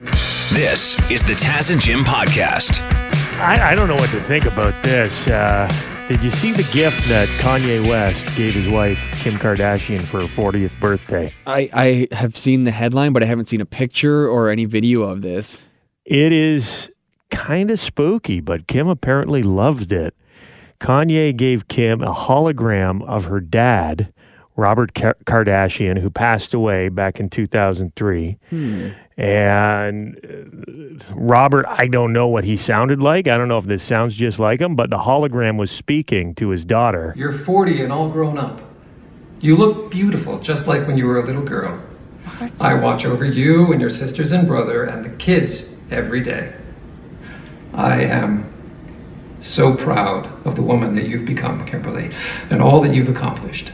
This is the Taz and Jim podcast. I, I don't know what to think about this. Uh, did you see the gift that Kanye West gave his wife, Kim Kardashian, for her 40th birthday? I, I have seen the headline, but I haven't seen a picture or any video of this. It is kind of spooky, but Kim apparently loved it. Kanye gave Kim a hologram of her dad, Robert Ka- Kardashian, who passed away back in 2003. And uh, Robert, I don't know what he sounded like. I don't know if this sounds just like him, but the hologram was speaking to his daughter. You're 40 and all grown up. You look beautiful, just like when you were a little girl. I watch over you and your sisters and brother and the kids every day. I am so proud of the woman that you've become, Kimberly, and all that you've accomplished.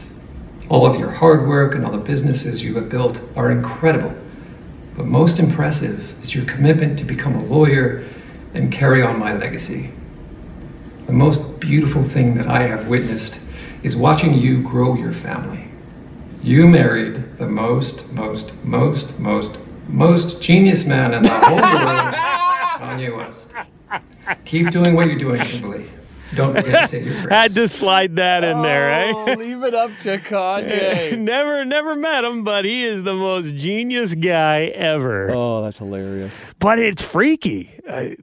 All of your hard work and all the businesses you have built are incredible. But most impressive is your commitment to become a lawyer and carry on my legacy. The most beautiful thing that I have witnessed is watching you grow your family. You married the most, most, most, most, most genius man in the whole world, Kanye West. Keep doing what you're doing, Kimberly. Don't forget to say your prayers. Had to slide that in there, eh? Oh, leave it up to Kanye. never, never met him, but he is the most genius guy ever. oh, that's hilarious. But it's freaky.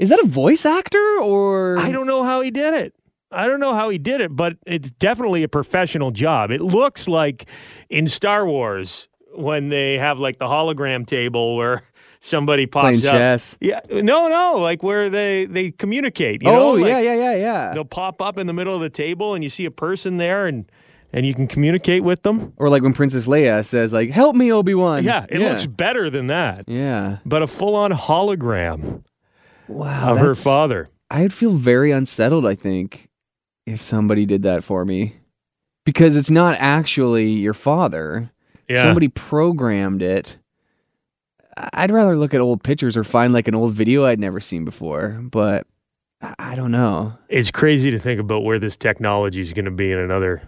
Is that a voice actor or? I don't know how he did it. I don't know how he did it, but it's definitely a professional job. It looks like in Star Wars when they have like the hologram table where somebody pops up. chess. Yeah, no, no, like where they they communicate. You oh, know, like yeah, yeah, yeah, yeah. They'll pop up in the middle of the table, and you see a person there, and and you can communicate with them. Or like when Princess Leia says, like, "Help me, Obi Wan." Yeah, it looks better than that. Yeah. But a full on hologram Wow. of her father. I'd feel very unsettled. I think if somebody did that for me, because it's not actually your father. Yeah. Somebody programmed it. I'd rather look at old pictures or find like an old video I'd never seen before. But I, I don't know. it's crazy to think about where this technology is going to be in another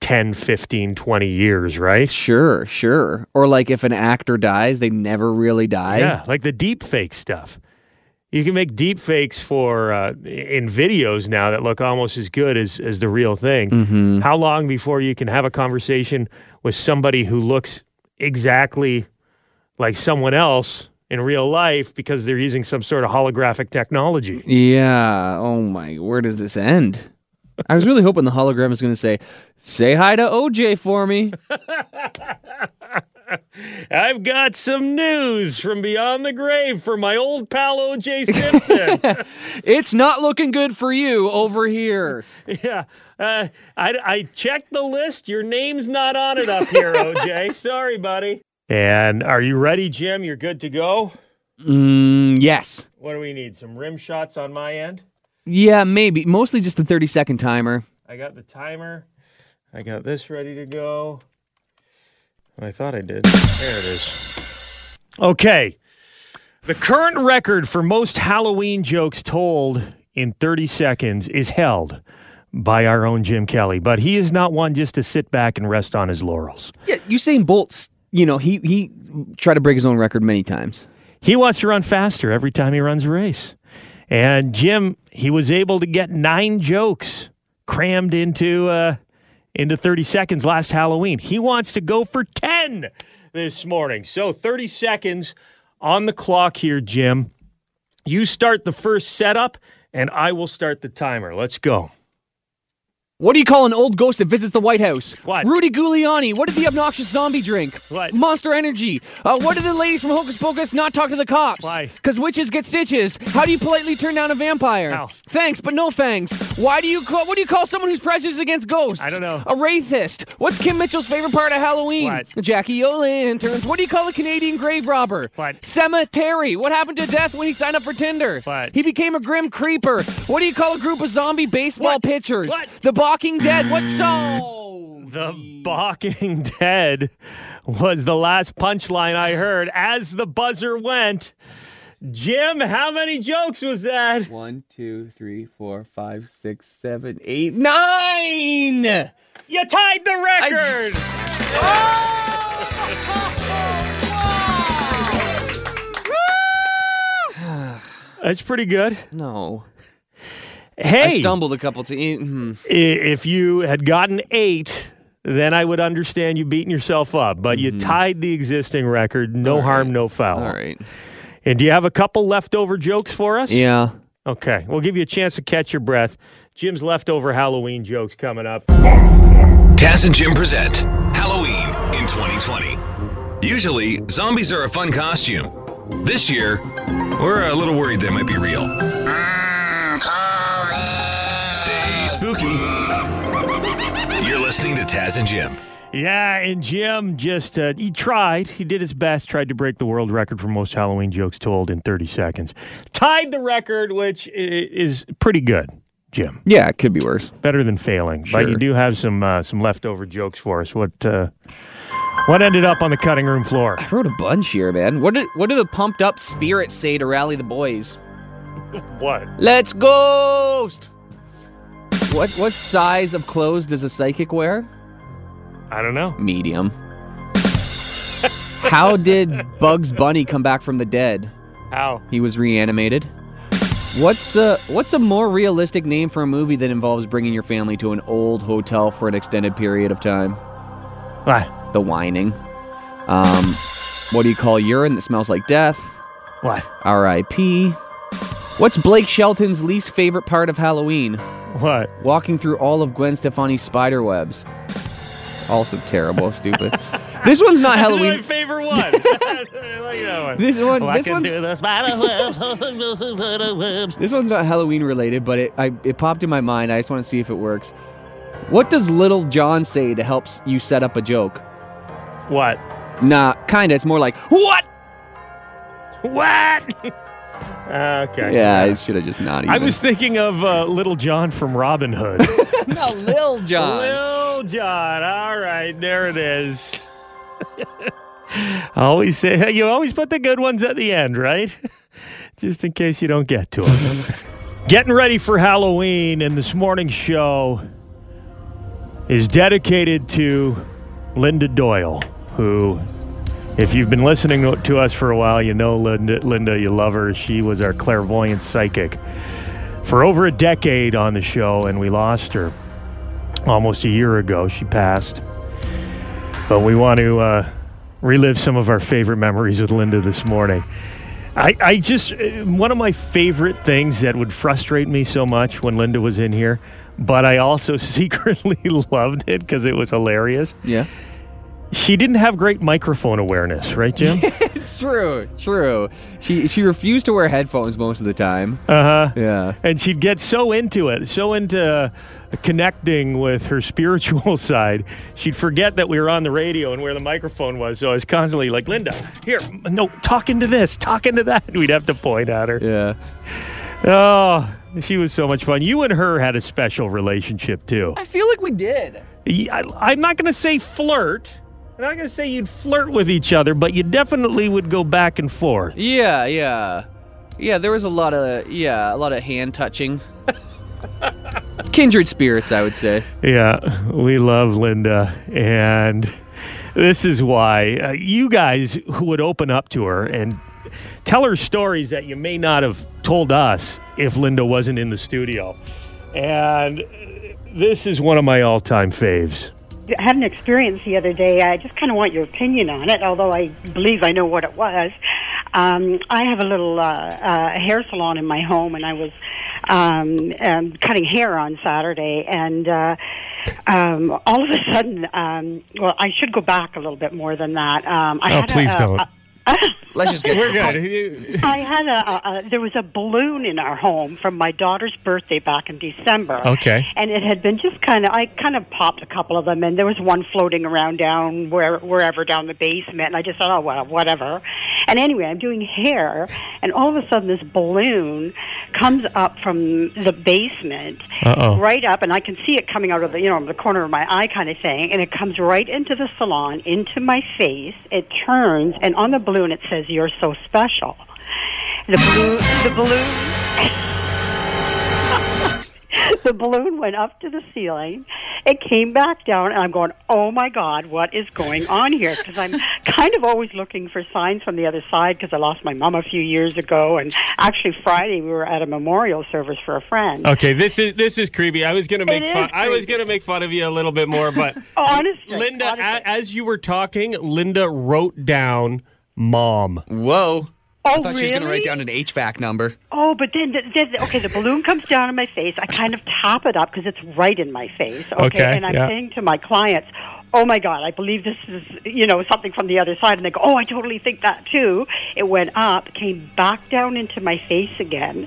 10, 15, 20 years, right? Sure, sure. Or like if an actor dies, they never really die. yeah, like the deep fake stuff. You can make deep fakes for uh, in videos now that look almost as good as, as the real thing. Mm-hmm. How long before you can have a conversation with somebody who looks exactly like someone else in real life because they're using some sort of holographic technology? Yeah. Oh my. Where does this end? I was really hoping the hologram was going to say, "Say hi to OJ for me." I've got some news from beyond the grave for my old pal OJ Simpson. it's not looking good for you over here. yeah. Uh, I, I checked the list. Your name's not on it up here, OJ. Sorry, buddy. And are you ready, Jim? You're good to go? Mm, yes. What do we need? Some rim shots on my end? Yeah, maybe. Mostly just the 30 second timer. I got the timer. I got this ready to go. I thought I did. There it is. Okay. The current record for most Halloween jokes told in 30 seconds is held by our own Jim Kelly, but he is not one just to sit back and rest on his laurels. Yeah, Usain Bolt, you know, he he tried to break his own record many times. He wants to run faster every time he runs a race. And Jim, he was able to get nine jokes crammed into uh, into 30 seconds last Halloween. He wants to go for 10 this morning. So 30 seconds on the clock here, Jim. You start the first setup, and I will start the timer. Let's go. What do you call an old ghost that visits the White House? What? Rudy Giuliani. What did the obnoxious zombie drink? What? Monster Energy. Uh, what did the ladies from Hocus Pocus not talk to the cops? Why? Because witches get stitches. How do you politely turn down a vampire? Thanks, but no thanks. Why do you call? What do you call someone who's prejudiced against ghosts? I don't know. A wraithist. What's Kim Mitchell's favorite part of Halloween? What? Jackie O Lanterns. What do you call a Canadian grave robber? What? Cemetery. What happened to death when he signed up for Tinder? What? He became a grim creeper. What do you call a group of zombie baseball What? pitchers? What? The Balking Dead. What mm. so? The Balking Dead was the last punchline I heard as the buzzer went. Jim, how many jokes was that? One, two, three, four, five, six, seven, eight, nine. You tied the record. Oh! That's pretty good. No. Hey, I stumbled a couple times. i- if you had gotten eight, then I would understand you beating yourself up. But you tied the existing record. No Mm-hmm. All harm, right. no foul. All right. And do you have a couple leftover jokes for us? Yeah. Okay. We'll give you a chance to catch your breath. Jim's leftover Halloween jokes coming up. Taz and Jim present Halloween in 2020. Usually, zombies are a fun costume. This year, we're a little worried they might be real. Stay spooky. You're listening to Taz and Jim. Yeah, and Jim just, uh, he tried. He did his best, tried to break the world record for most Halloween jokes told in 30 seconds. Tied the record, which is pretty good, Jim. Yeah, it could be worse. Better than failing. But you do have some uh, some leftover jokes for us. What uh, what ended up on the cutting room floor? I wrote a bunch here, man. What did what do the pumped up spirits say to rally the boys? What? Let's ghost. What what size of clothes does a psychic wear? I don't know. Medium. How did Bugs Bunny come back from the dead? How? He was reanimated. What's a what's a more realistic name for a movie that involves bringing your family to an old hotel for an extended period of time? What? The whining. Um, what do you call urine that smells like death? What? R.I.P. What's Blake Shelton's least favorite part of Halloween? What? Walking through all of Gwen Stefani's spider webs. Also terrible, stupid. This one's not This is my Halloween. favorite oh, one. I like that one. This one, this one's, through the spider webs, this one's not Halloween related, but it I, it popped in my mind. I just want to see if it works. What does Little John say to help you set up a joke? What? Nah, kinda. It's more like what? What? Okay. Yeah, I should have just not. Even. I was thinking of uh, Little John from Robin Hood. no Lil Jon. Lil Jon. All right, there it is. I always say you always put the good ones at the end, right? Just in case you don't get to them. Getting ready for Halloween, and this morning's show is dedicated to Linda Doyle, who, if you've been listening to- us for a while, you know Linda. Linda, you love her. She was our clairvoyant psychic for over a decade on the show, and we lost her almost a year ago. She passed. But we want to uh, relive some of our favorite memories with Linda this morning. I, I just, uh, one of my favorite things that would frustrate me so much when Linda was in here, but I also secretly loved it because it was hilarious. Yeah. She didn't have great microphone awareness, right, Jim? It's true. True. She she refused to wear headphones most of the time. uh huh. Yeah. and she'd get so into it, so into connecting with her spiritual side, she'd forget that we were on the radio and where the microphone was. So I was constantly like, "Linda, here, no, talk into this, talk into that." We'd have to point at her. Yeah. Oh, she was so much fun. You and her had a special relationship too. I feel like we did. I, I'm not going to say flirt. I'm not going to say you'd flirt with each other, but you definitely would go back and forth. Yeah, yeah. Yeah, there was a lot of yeah, a lot of hand touching. Kindred spirits, I would say. Yeah, we love Linda, and this is why uh, you guys who would open up to her and tell her stories that you may not have told us if Linda wasn't in the studio. And this is one of my all-time faves. I had an experience the other day. I just kind of want your opinion on it, although I believe I know what it was. Um, I have a little uh, uh, hair salon in my home, and I was um, um, cutting hair on Saturday, and uh, um, all of a sudden, um, well, I should go back a little bit more than that. Um, I Oh, had please a- don't. a- Let's just get We're good. I had a, a, a there was a balloon in our home from my daughter's birthday back in December. Okay. And it had been just kind of I kind of popped a couple of them, and there was one floating around down where wherever down the basement, and I just thought, oh well, whatever. And anyway, I'm doing hair, and all of a sudden this balloon comes up from the basement, Uh-oh. right up, and I can see it coming out of the you know the corner of my eye, kind of thing, and it comes right into the salon, into my face. It turns, and on the balloon it says, "You're so special." The balloon, the balloon, the balloon went up to the ceiling, it came back down, and I'm going, oh my God, what is going on here? Because I'm kind of always looking for signs from the other side because I lost my mom a few years ago, and actually Friday we were at a memorial service for a friend. Okay, this is this is creepy. I was gonna make It fun. is I was creepy. gonna make fun of you a little bit more, but Honestly, Linda, honestly. a- as you were talking, Linda wrote down "mom." Whoa. oh, I thought she was going to write down an HVAC number. Oh, but then, then okay, the balloon comes down on my face. I kind of top it up because it's right in my face. Okay, Okay, and I'm yeah. saying to my clients, "Oh my God, I believe this is you know something from the other side." And they go, "Oh, I totally think that too." It went up, came back down into my face again,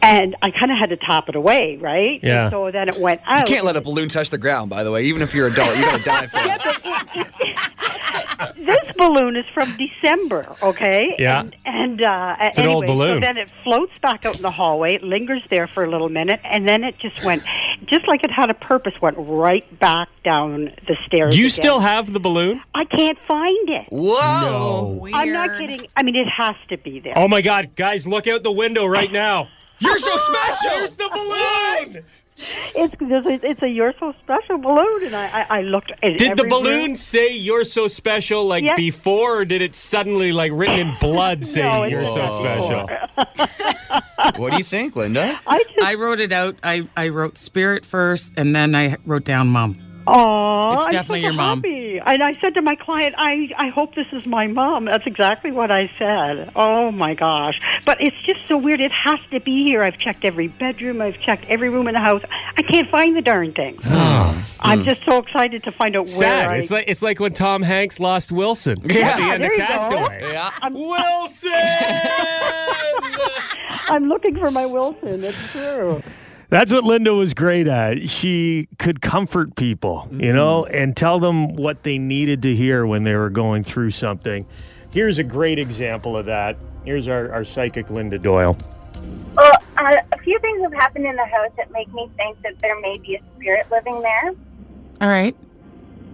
and I kind of had to top it away, right? Yeah. And so then it went out. You can't let a balloon touch the ground, by the way. Even if you're an adult, you got to dive for it. this balloon is from December, okay? Yeah. And, and uh, it's an old balloon. So then it floats back out in the hallway. It lingers there for a little minute, and then it just went, just like it had a purpose, went right back down the stairs. Do you again. still have the balloon? I can't find it. Whoa. I'm not kidding. I mean, it has to be there. Oh my God, guys, look out the window right now. You're so special. There's the balloon. It's it's, it's a you're so special balloon, and I I, I looked. in Did the balloon room. say "You're so special" like Yes. before, or did it suddenly like written in blood say No, "You're so didn't. special"? What do you think, Linda? I just I wrote it out. I, I wrote spirit first, and then I wrote down mom. Oh, It's I'm definitely so your mom. happy. And I said to my client, I, I hope this is my mom. That's exactly what I said. Oh my gosh. But it's just so weird. It has to be here. I've checked every bedroom. I've checked every room in the house. I can't find the darn thing. I'm hmm. just so excited to find out where Sad. I. It's like it's like when Tom Hanks lost Wilson Yeah. at the end there of you go. Castaway. Yeah. Wilson. I'm looking for my Wilson. It's true. That's what Linda was great at. She could comfort people, you know, and tell them what they needed to hear when they were going through something. Here's a great example of that. Here's our, our psychic Linda Doyle. Well, uh, a few things have happened in the house that make me think that there may be a spirit living there. All right.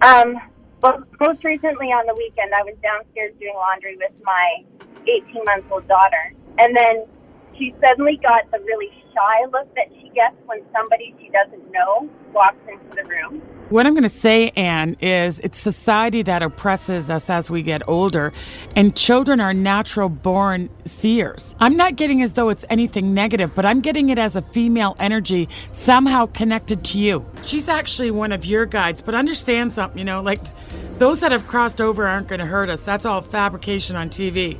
Um, well, most recently on the weekend, I was downstairs doing laundry with my 18 month old daughter, and then she suddenly got the really shy look that she gets when somebody she doesn't know walks into the room. What I'm going to say, Anne, is it's society that oppresses us as we get older, and children are natural born seers. I'm not getting as though it's anything negative, but I'm getting it as a female energy somehow connected to you. She's actually one of your guides, but understand something, you know, like those that have crossed over aren't going to hurt us. That's all fabrication on TV.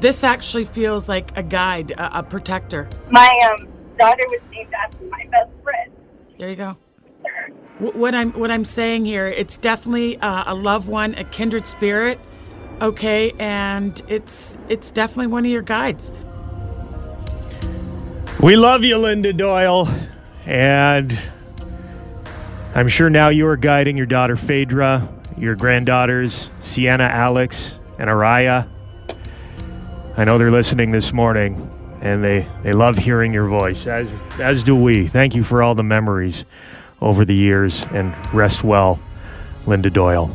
This actually feels like a guide, a, a protector. My um, daughter was named after my best friend. There you go. What I'm what I'm saying here, it's definitely uh, a loved one, a kindred spirit, okay, and it's it's definitely one of your guides. We love you, Linda Doyle. And I'm sure now you are guiding your daughter Phaedra, your granddaughters Sienna, Alex, and Araya. I know they're listening this morning and they, they love hearing your voice, as as do we. Thank you for all the memories over the years and rest well, Linda Doyle.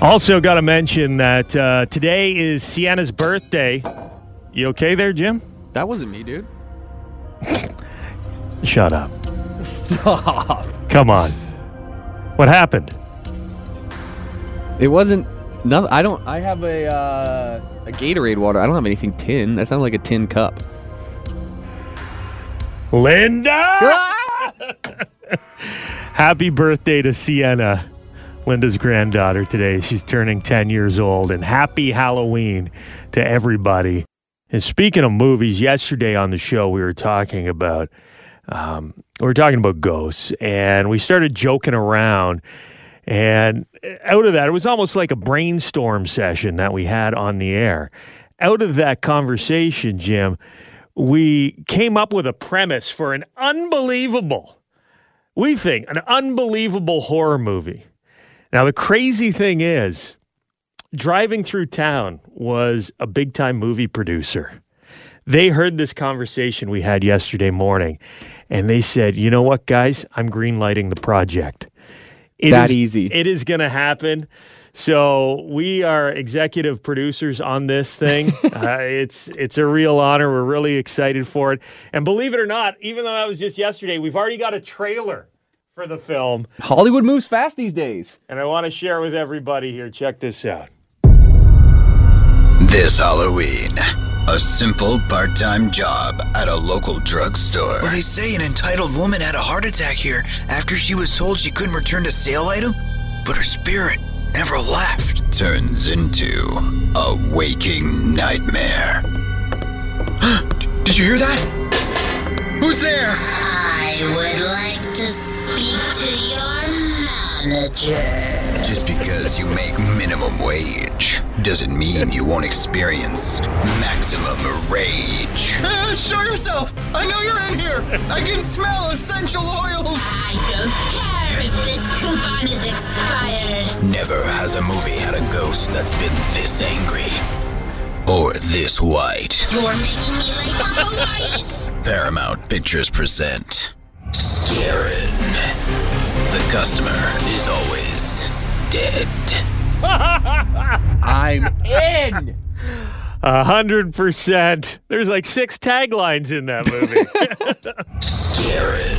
Also, got to mention that uh, today is Sienna's birthday. You okay there, Jim? That wasn't me, dude. Shut up. Stop. Come on. What happened? It wasn't. No, I don't. I have a uh, a Gatorade water. I don't have anything tin. That sounds like a tin cup. Linda! Happy birthday to Sienna, Linda's granddaughter today. She's turning 10 years old. And happy Halloween to everybody. And speaking of movies, yesterday on the show, we were talking about. Um, we were talking about ghosts, and we started joking around. And out of that, it was almost like a brainstorm session that we had on the air. Out of that conversation, Jim, we came up with a premise for an unbelievable, we think, an unbelievable horror movie. Now, the crazy thing is, driving through town was a big time movie producer. They heard this conversation we had yesterday morning and they said, you know what, guys? I'm greenlighting the project. It That is- easy. It is going to happen. So we are executive producers on this thing. uh, it's it's a real honor. We're really excited for it. And believe it or not, even though that was just yesterday, we've already got a trailer for the film, Hollywood moves fast these days. and I want to share with everybody here. Check this out. This Halloween, a simple part time job at a local drugstore. Well, they say an entitled woman had a heart attack here after she was told she couldn't return the sale item, but her spirit never left. Turns into a waking nightmare. Did you hear that? Who's there? I would like to speak to your manager. Just because you make minimum wage doesn't mean you won't experience maximum rage. Ah, show yourself! I know you're in here! I can smell essential oils! I don't care if this coupon is expired. Never has a movie had a ghost that's been this angry or this white. You're making me like the police. Paramount Pictures present Scarin. The customer is always dead. I'm in. A hundred percent. There's like six taglines in that movie. Scarin.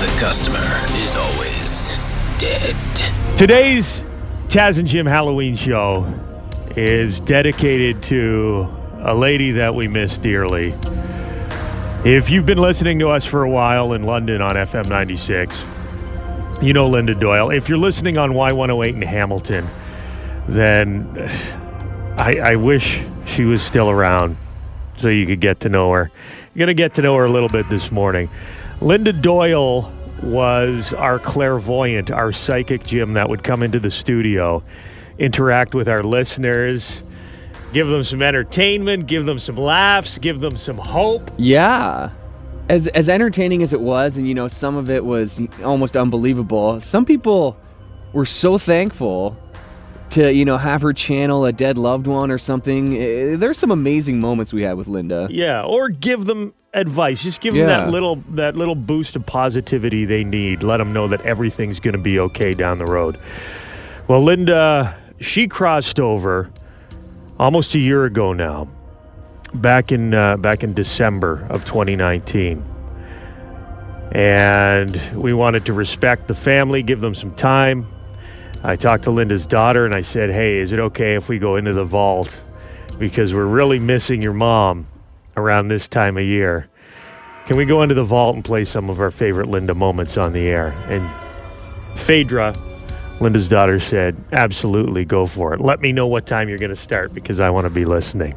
The customer is always dead. Today's Taz and Jim Halloween show is dedicated to a lady that we miss dearly. If you've been listening to us for a while in London on FM 96, you know Linda Doyle. If you're listening on Y108 in Hamilton, then I, I wish she was still around so you could get to know her. You're going to get to know her a little bit this morning. Linda Doyle was our clairvoyant, our psychic Jim that would come into the studio, interact with our listeners, give them some entertainment, give them some laughs, give them some hope. Yeah. As as entertaining as it was, and you know, some of it was almost unbelievable. Some people were so thankful to you know have her channel a dead loved one or something. Eh, There's some amazing moments we had with Linda. Yeah, or give them advice. Just give them Yeah. that little that little boost of positivity they need. Let them know that everything's going to be okay down the road. Well, Linda, she crossed over almost a year ago now, back in uh, back in December of 2019, and we wanted to respect the family, give them some time. I talked to Linda's daughter and I said, "Hey, is it okay if we go into the vault because we're really missing your mom around this time of year? Can we go into the vault and play some of our favorite Linda moments on the air?" And Phaedra, Linda's daughter said, "Absolutely, go for it. Let me know what time you're going to start because I want to be listening."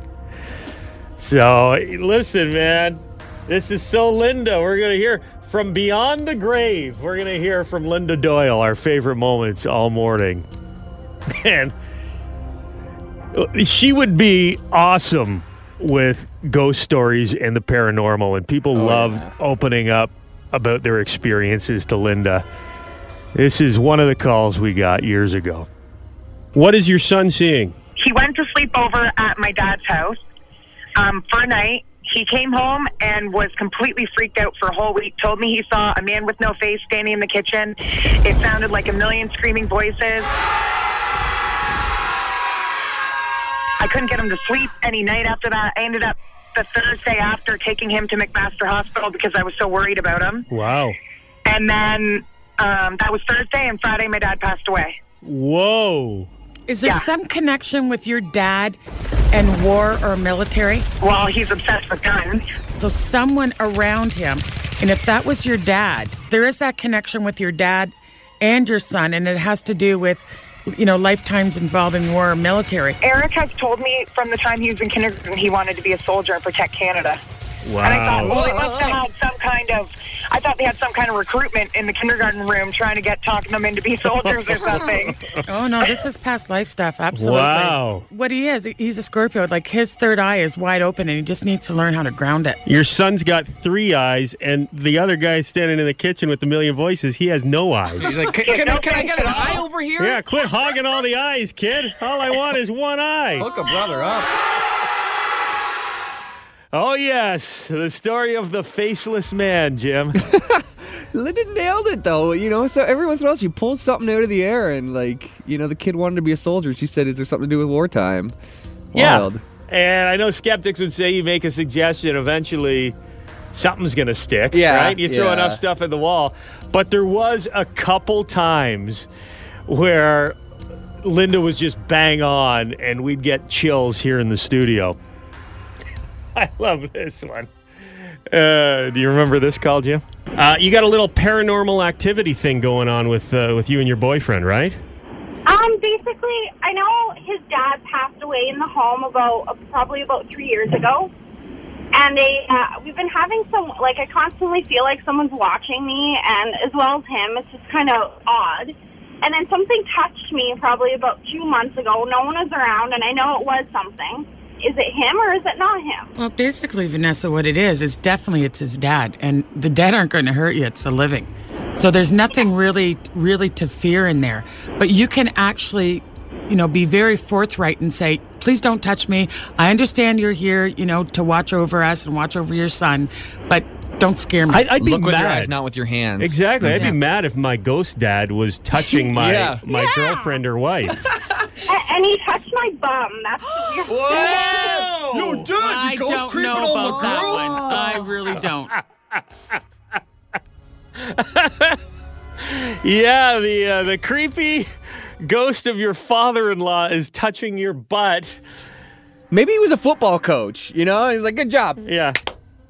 So, listen, man. This is so Linda. We're going to hear from beyond the grave. We're going to hear from Linda Doyle, our favorite moments all morning. And she would be awesome with ghost stories and the paranormal, and people oh, love opening up about their experiences to Linda. This is one of the calls we got years ago. What is your son seeing? he went to sleep over at my dad's house um, for a night. He came home and was completely freaked out for a whole week. Told me he saw a man with no face standing in the kitchen. It sounded like a million screaming voices. I couldn't get him to sleep any night after that. I ended up the Thursday after taking him to McMaster Hospital because I was so worried about him. Wow. And then um, that was Thursday, and Friday my dad passed away. Whoa. Is there some connection with your dad and war or military? Well, he's obsessed with guns. So someone around him, and if that was your dad, there is that connection with your dad and your son, and it has to do with, you know, lifetimes involving war or military. Eric has told me from the time he was in kindergarten he wanted to be a soldier and protect Canada. Wow. And I thought, well, they must have had some kind of. I thought they had some kind of recruitment in the kindergarten room trying to get talking them in to be soldiers or something. Oh no, this is past life stuff. Absolutely. Wow. What he is, he's a Scorpio. Like his third eye is wide open, and he just needs to learn how to ground it. Your son's got three eyes, and the other guy standing in the kitchen with the million voices, he has no eyes. He's like, can, can, I- can I get an eye over here? Yeah, quit hogging all the eyes, kid. All I want is one eye. Hook a brother up. Oh, yes. The story of the faceless man, Jim. Linda nailed it though, you know. So every once in a while, she pulled something out of the air, and like, you know, the kid wanted to be a soldier. She said, "Is there something to do with wartime?" Yeah. And I know skeptics would say you make a suggestion. Eventually, something's going to stick, Yeah, right? You throw yeah. enough stuff at the wall. But there was a couple times where Linda was just bang on and we'd get chills here in the studio. I love this one. Uh, do you remember this call, Jim? Uh, you got a little paranormal activity thing going on with uh, with you and your boyfriend, right? Um, basically, I know his dad passed away in the home about uh, probably about three years ago, and they uh, we've been having some like I constantly feel like someone's watching me, and as well as him. It's just kind of odd. And then something touched me probably about two months ago. No one was around, and I know it was something. Is it him or is it not him? Well, basically, Vanessa, what it is is definitely it's his dad, and the dead aren't going to hurt you. It's the living. So there's nothing really, really to fear in there. But you can actually, you know, be very forthright and say, "Please don't touch me. I understand you're here, you know, to watch over us and watch over your son, but don't scare me." I'd, I'd be Look mad. with your eyes, not with your hands. Exactly. I'd Yeah. be mad if my ghost dad was touching my Yeah. my girlfriend or wife. A- and he touched my bum. That's the weird Whoa! Yo, dude, I you ghost don't creeping know on about my that girl? one. I really don't. Yeah, the uh, the creepy ghost of your father-in-law is touching your butt. Maybe he was a football coach. You know, he's like, good job. Yeah.